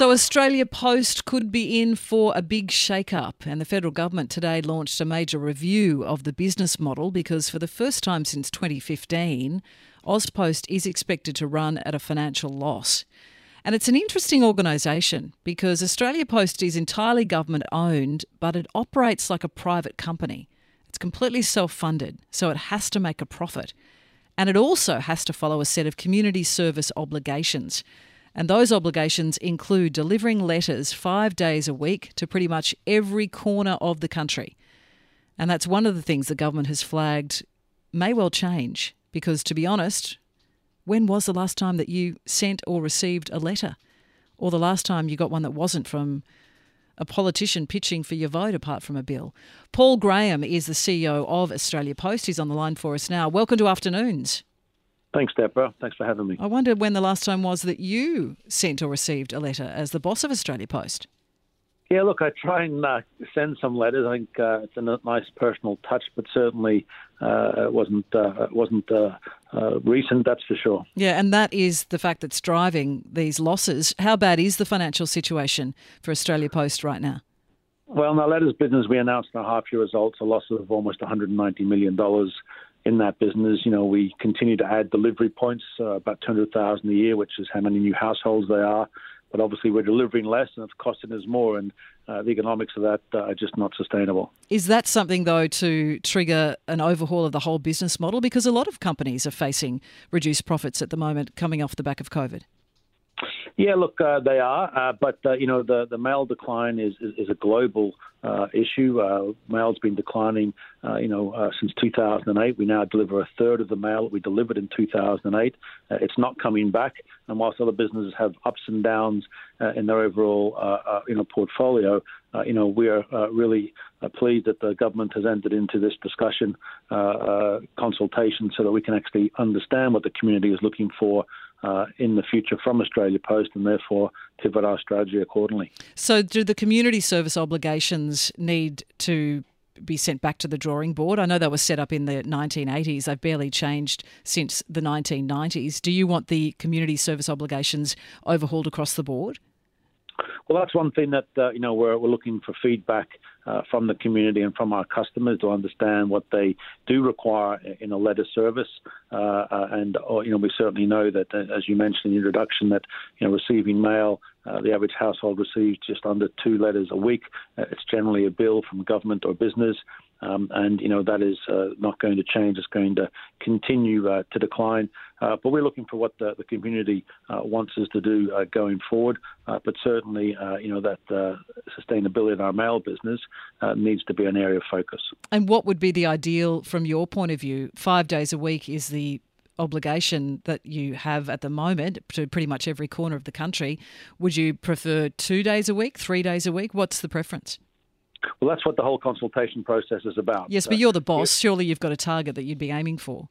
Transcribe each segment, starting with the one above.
So, Australia Post could be in for a big shake up, and the federal government today launched a major review of the business model because for the first time since 2015, AusPost is expected to run at a financial loss. And it's an interesting organisation because Australia Post is entirely government owned, but it operates like a private company. It's completely self funded, so it has to make a profit. And it also has to follow a set of community service obligations. And those obligations include delivering letters five days a week to pretty much every corner of the country. And that's one of the things the government has flagged may well change because, to be honest, when was the last time that you sent or received a letter? Or the last time you got one that wasn't from a politician pitching for your vote apart from a bill? Paul Graham is the CEO of Australia Post. He's on the line for us now. Welcome to Afternoons. Thanks, Deborah. Thanks for having me. I wonder when the last time was that you sent or received a letter as the boss of Australia Post. Yeah, look, I try and uh, send some letters. I think uh, it's a nice personal touch, but certainly uh, it wasn't uh, it wasn't uh, uh, recent. That's for sure. Yeah, and that is the fact that's driving these losses. How bad is the financial situation for Australia Post right now? Well, in our letters business, we announced in our half year results a loss of almost 190 million dollars in that business. You know, we continue to add delivery points, uh, about 200,000 a year, which is how many new households they are. But obviously, we're delivering less and it's costing us more, and uh, the economics of that uh, are just not sustainable. Is that something, though, to trigger an overhaul of the whole business model? Because a lot of companies are facing reduced profits at the moment coming off the back of COVID. Yeah, look, uh, they are, uh, but uh, you know the the mail decline is is, is a global uh, issue. Uh, mail's been declining, uh, you know, since 2008. We now deliver a third of the mail that we delivered in 2008. it's not coming back, and whilst other businesses have ups and downs in their overall, you know, portfolio, you know, we are really pleased that the government has entered into this discussion uh consultation so that we can actually understand what the community is looking for uh, in the future from Australia Post and therefore to pivot our strategy accordingly. So, do the community service obligations need to be sent back to the drawing board? I know they were set up in the 1980s. They've barely changed since the 1990s. Do you want the community service obligations overhauled across the board? Well, that's one thing that uh, you know we're, we're looking for feedback uh, from the community and from our customers to understand what they do require in a letter service. Uh, uh and uh, you know we certainly know that, uh, as you mentioned in the introduction, that you know receiving mail, uh, the average household receives just under two letters a week. it's generally a bill from government or business. Um, and you know that is uh, not going to change. It's going to continue uh, to decline. Uh, but we're looking for what the, the community uh, wants us to do uh, going forward. Uh, but certainly, you know that sustainability in our mail business needs to be an area of focus. And what would be the ideal from your point of view? Five days a week is the obligation that you have at the moment to pretty much every corner of the country. Would you prefer two days a week, three days a week? What's the preference? Well, that's what the whole consultation process is about. Yes, but you're the boss. Surely you've got a target that you'd be aiming for.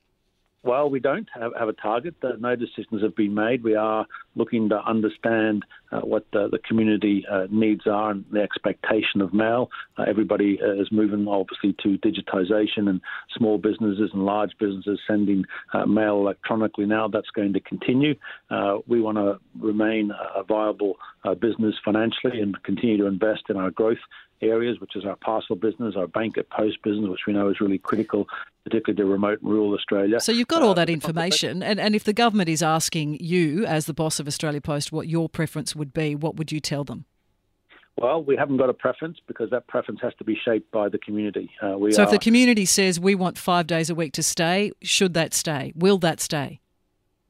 Well, we don't have, have a target. No decisions have been made. We are looking to understand uh, what the, the community uh, needs are and the expectation of mail. Uh, everybody uh, is moving, obviously, to digitisation and small businesses and large businesses sending uh, mail electronically now. That's going to continue. Uh, we want to remain a viable business financially and continue to invest in our growth areas, which is our parcel business, our bank at post business, which we know is really critical, particularly to remote and rural Australia. So you've got all that information, and, and if the government is asking you, as the boss of Australia Post, what your preference would be, what would you tell them? Well, we haven't got a preference because that preference has to be shaped by the community. Uh, so, are... if the community says we want five days a week to stay, should that stay? Will that stay?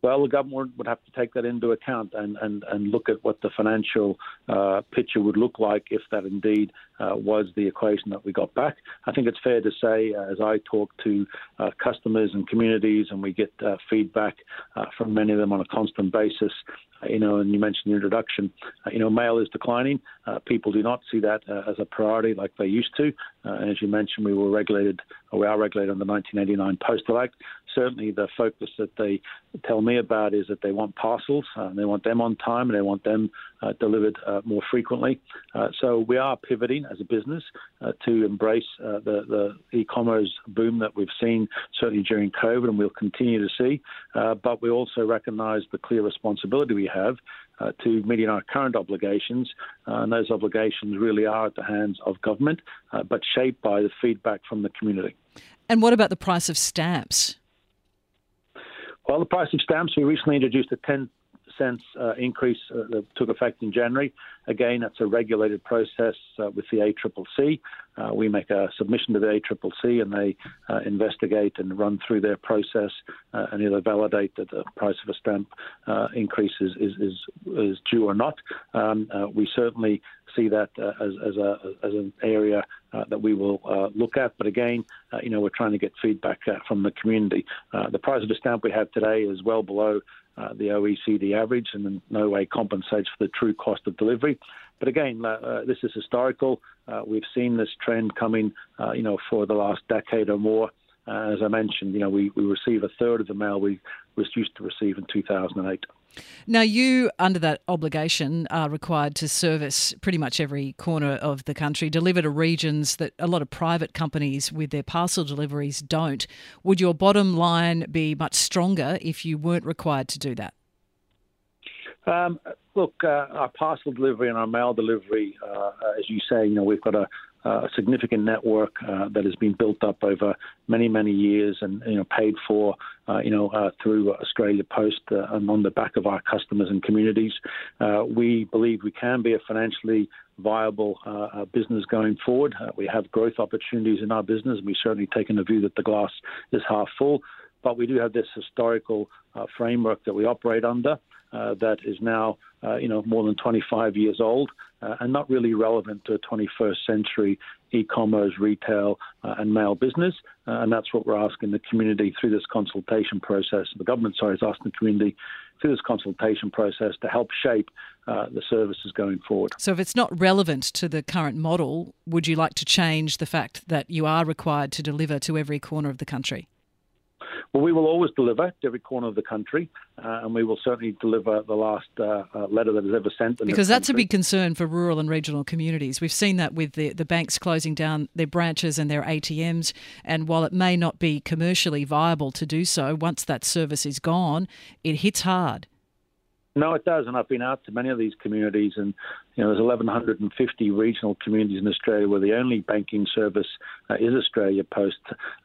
Well, the government would have to take that into account and, and, and look at what the financial uh, picture would look like if that indeed uh, was the equation that we got back. I think it's fair to say, uh, as I talk to uh, customers and communities and we get uh, feedback from many of them on a constant basis, you know, and you mentioned the introduction, you know, mail is declining. people do not see that as a priority like they used to. And as you mentioned, we were regulated, or we are regulated under the 1989 Postal Act. certainly the focus that they tell me about is that they want parcels, uh, they want them on time, and they want them uh, delivered uh, more frequently. Uh, so we are pivoting as a business uh, to embrace uh, the, the e-commerce boom that we've seen certainly during COVID, and we'll continue to see. but we also recognise the clear responsibility we have uh, to meeting our current obligations. Uh, and those obligations really are at the hands of government, uh, but shaped by the feedback from the community. And what about the price of stamps? Well, the price of stamps, we recently introduced a 10 cents uh, increase uh, that took effect in January. Again, that's a regulated process uh, with the ACCC. Uh, we make a submission to the ACCC and they uh, investigate and run through their process and either validate that the price of a stamp increase is, is, is, is, due or not. Um, we certainly see that as, as, a, as an area uh, that we will uh, look at. But again, uh, you know, we're trying to get feedback from the community. the price of the stamp we have today is well below uh, the OECD average and in no way compensates for the true cost of delivery. But again, uh, uh, this is historical. Uh, we've seen this trend coming, uh, you know, for the last decade or more. Uh, as I mentioned, you know, we, we receive a third of the mail we was used to receive in 2008. Now, you, under that obligation, are required to service pretty much every corner of the country, deliver to regions that a lot of private companies with their parcel deliveries don't. Would your bottom line be much stronger if you weren't required to do that? Um, look, uh, our parcel delivery and our mail delivery, uh, as you say, you know, we've got a uh, a significant network uh, that has been built up over many, many years and you know paid for uh, you know uh, through Australia Post uh, and on the back of our customers and communities. Uh, we believe we can be a financially viable business going forward. we have growth opportunities in our business. We've certainly taken a view that the glass is half full, but we do have this historical framework that we operate under. That is now, you know, more than 25 years old uh, and not really relevant to a 21st century e-commerce, retail, uh, and mail business. Uh, and that's what we're asking the community through this consultation process. The government, sorry, is asking the community through this consultation process to help shape the services going forward. So, if it's not relevant to the current model, would you like to change the fact that you are required to deliver to every corner of the country? Well, we will always deliver to every corner of the country, uh, and we will certainly deliver the last uh, uh letter that is ever sent. because that's a big concern for rural and regional communities. We've seen that with the, the banks closing down their branches and their ATMs, and while it may not be commercially viable to do so, once that service is gone, it hits hard. No, it does, and I've been out to many of these communities, and you know, there's 1,150 regional communities in Australia where the only banking service uh, is Australia Post.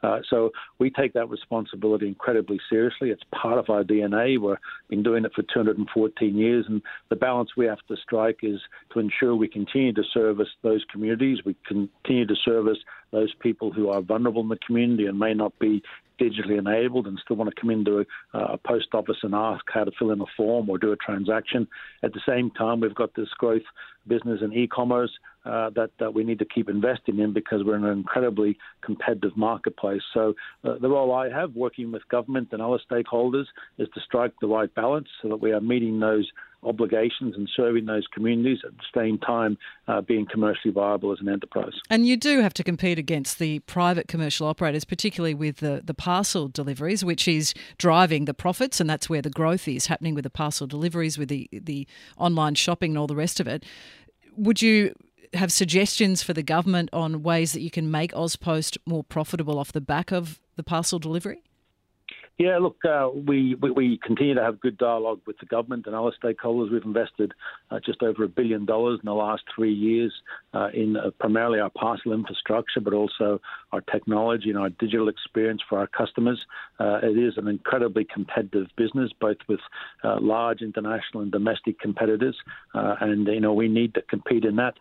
Uh, so we take that responsibility incredibly seriously. It's part of our DNA. We've been doing it for 214 years, and the balance we have to strike is to ensure we continue to service those communities. We continue to service those people who are vulnerable in the community and may not be digitally enabled and still want to come into a, a, post office and ask how to fill in a form or do a transaction. At the same time, we've got this growth business and e-commerce uh, that, that we need to keep investing in because we're in an incredibly competitive marketplace. So uh, the role I have working with government and other stakeholders is to strike the right balance so that we are meeting those obligations and serving those communities at the same time uh, being commercially viable as an enterprise. And you do have to compete against the private commercial operators, particularly with the, the parcel deliveries, which is driving the profits, and that's where the growth is happening with the parcel deliveries, with the, the online shopping and all the rest of it. Would you have suggestions for the government on ways that you can make AusPost more profitable off the back of the parcel delivery? Yeah, look, uh, we, we, we continue to have good dialogue with the government and other stakeholders. We've invested uh, just over a billion dollars in the last three years uh, in uh, primarily our parcel infrastructure, but also our technology and our digital experience for our customers. Uh, it is an incredibly competitive business, both with uh, large international and domestic competitors, and you know we need to compete in that.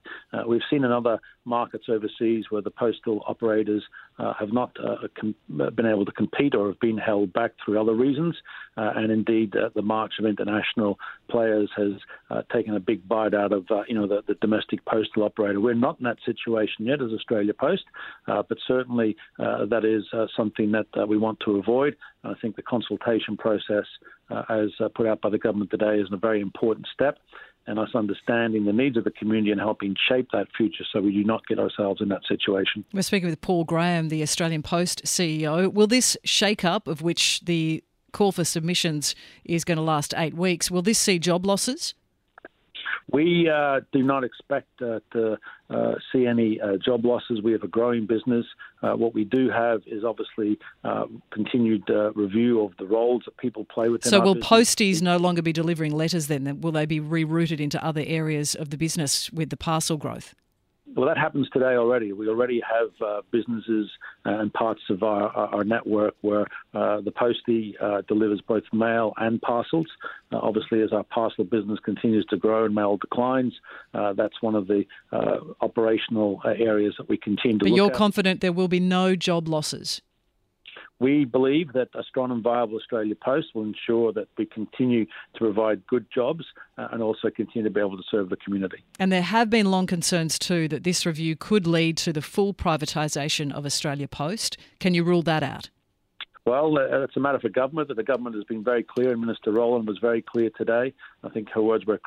we've seen in other markets overseas where the postal operators have not com- been able to compete or have been held back back through other reasons. Uh, and indeed, uh, the march of international players has uh, taken a big bite out of uh, you know the, the, domestic postal operator. We're not in that situation yet as Australia Post, uh, but certainly uh, that is something that we want to avoid. I think the consultation process, as put out by the government today, is a very important step. And us understanding the needs of the community and helping shape that future so we do not get ourselves in that situation. We're speaking with Paul Graham, the Australian Post CEO. Will this shake up, of which the call for submissions is going to last eight weeks, will this see job losses? We uh, do not expect uh, to uh, see any uh, job losses. We have a growing business. Uh, what we do have is obviously uh, continued review of the roles that people play within. So, will business. posties no longer be delivering letters then? Will they be rerouted into other areas of the business with the parcel growth? Well, that happens today already. We already have uh, businesses and parts of our, our network where uh, the postie uh, delivers both mail and parcels. Uh, obviously, as our parcel business continues to grow and mail declines, uh, that's one of the uh, operational areas that we continue to. But you're at. confident there will be no job losses. We believe that a strong and viable Australia Post will ensure that we continue to provide good jobs uh, and also continue to be able to serve the community. And there have been long concerns too that this review could lead to the full privatisation of Australia Post. Can you rule that out? Well, uh, it's a matter for government. That the government has been very clear, and Minister Rowland was very clear today. I think her words were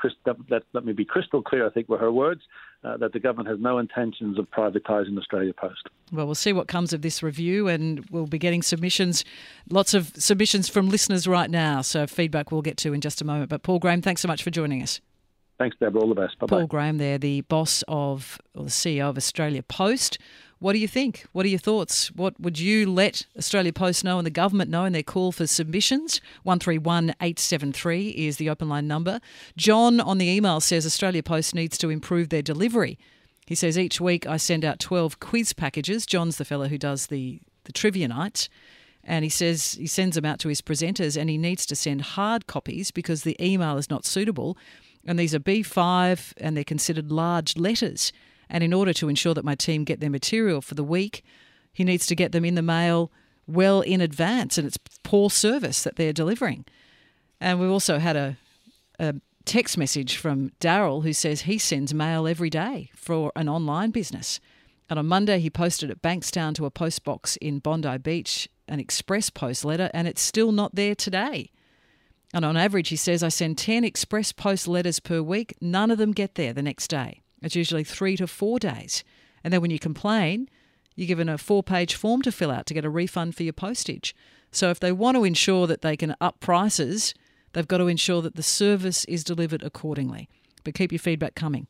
let, let me be crystal clear. I think were her words uh, that the government has no intentions of privatising Australia Post. Well, we'll see what comes of this review, and we'll be getting submissions, lots of submissions from listeners right now. So feedback we'll get to in just a moment. But Paul Graham, thanks so much for joining us. Thanks, Deborah. All the best. Bye-bye. Paul Graham, there, the boss of, or the CEO of Australia Post. What do you think? What are your thoughts? What would you let Australia Post know and the government know in their call for submissions? 131873 is the open line number. John on the email says Australia Post needs to improve their delivery. He says each week I send out 12 quiz packages. John's the fellow who does the, the trivia night. And he says he sends them out to his presenters and he needs to send hard copies because the email is not suitable. And these are B5 and they're considered large letters. And in order to ensure that my team get their material for the week, he needs to get them in the mail well in advance, and it's poor service that they're delivering. And we've also had a, a text message from Daryl who says he sends mail every day for an online business. And on Monday, he posted at Bankstown to a post box in Bondi Beach an express post letter, and it's still not there today. And on average, he says, I send 10 express post letters per week. None of them get there the next day. It's usually three to four days. And then when you complain, you're given a four page form to fill out to get a refund for your postage. So if they want to ensure that they can up prices, they've got to ensure that the service is delivered accordingly. But keep your feedback coming.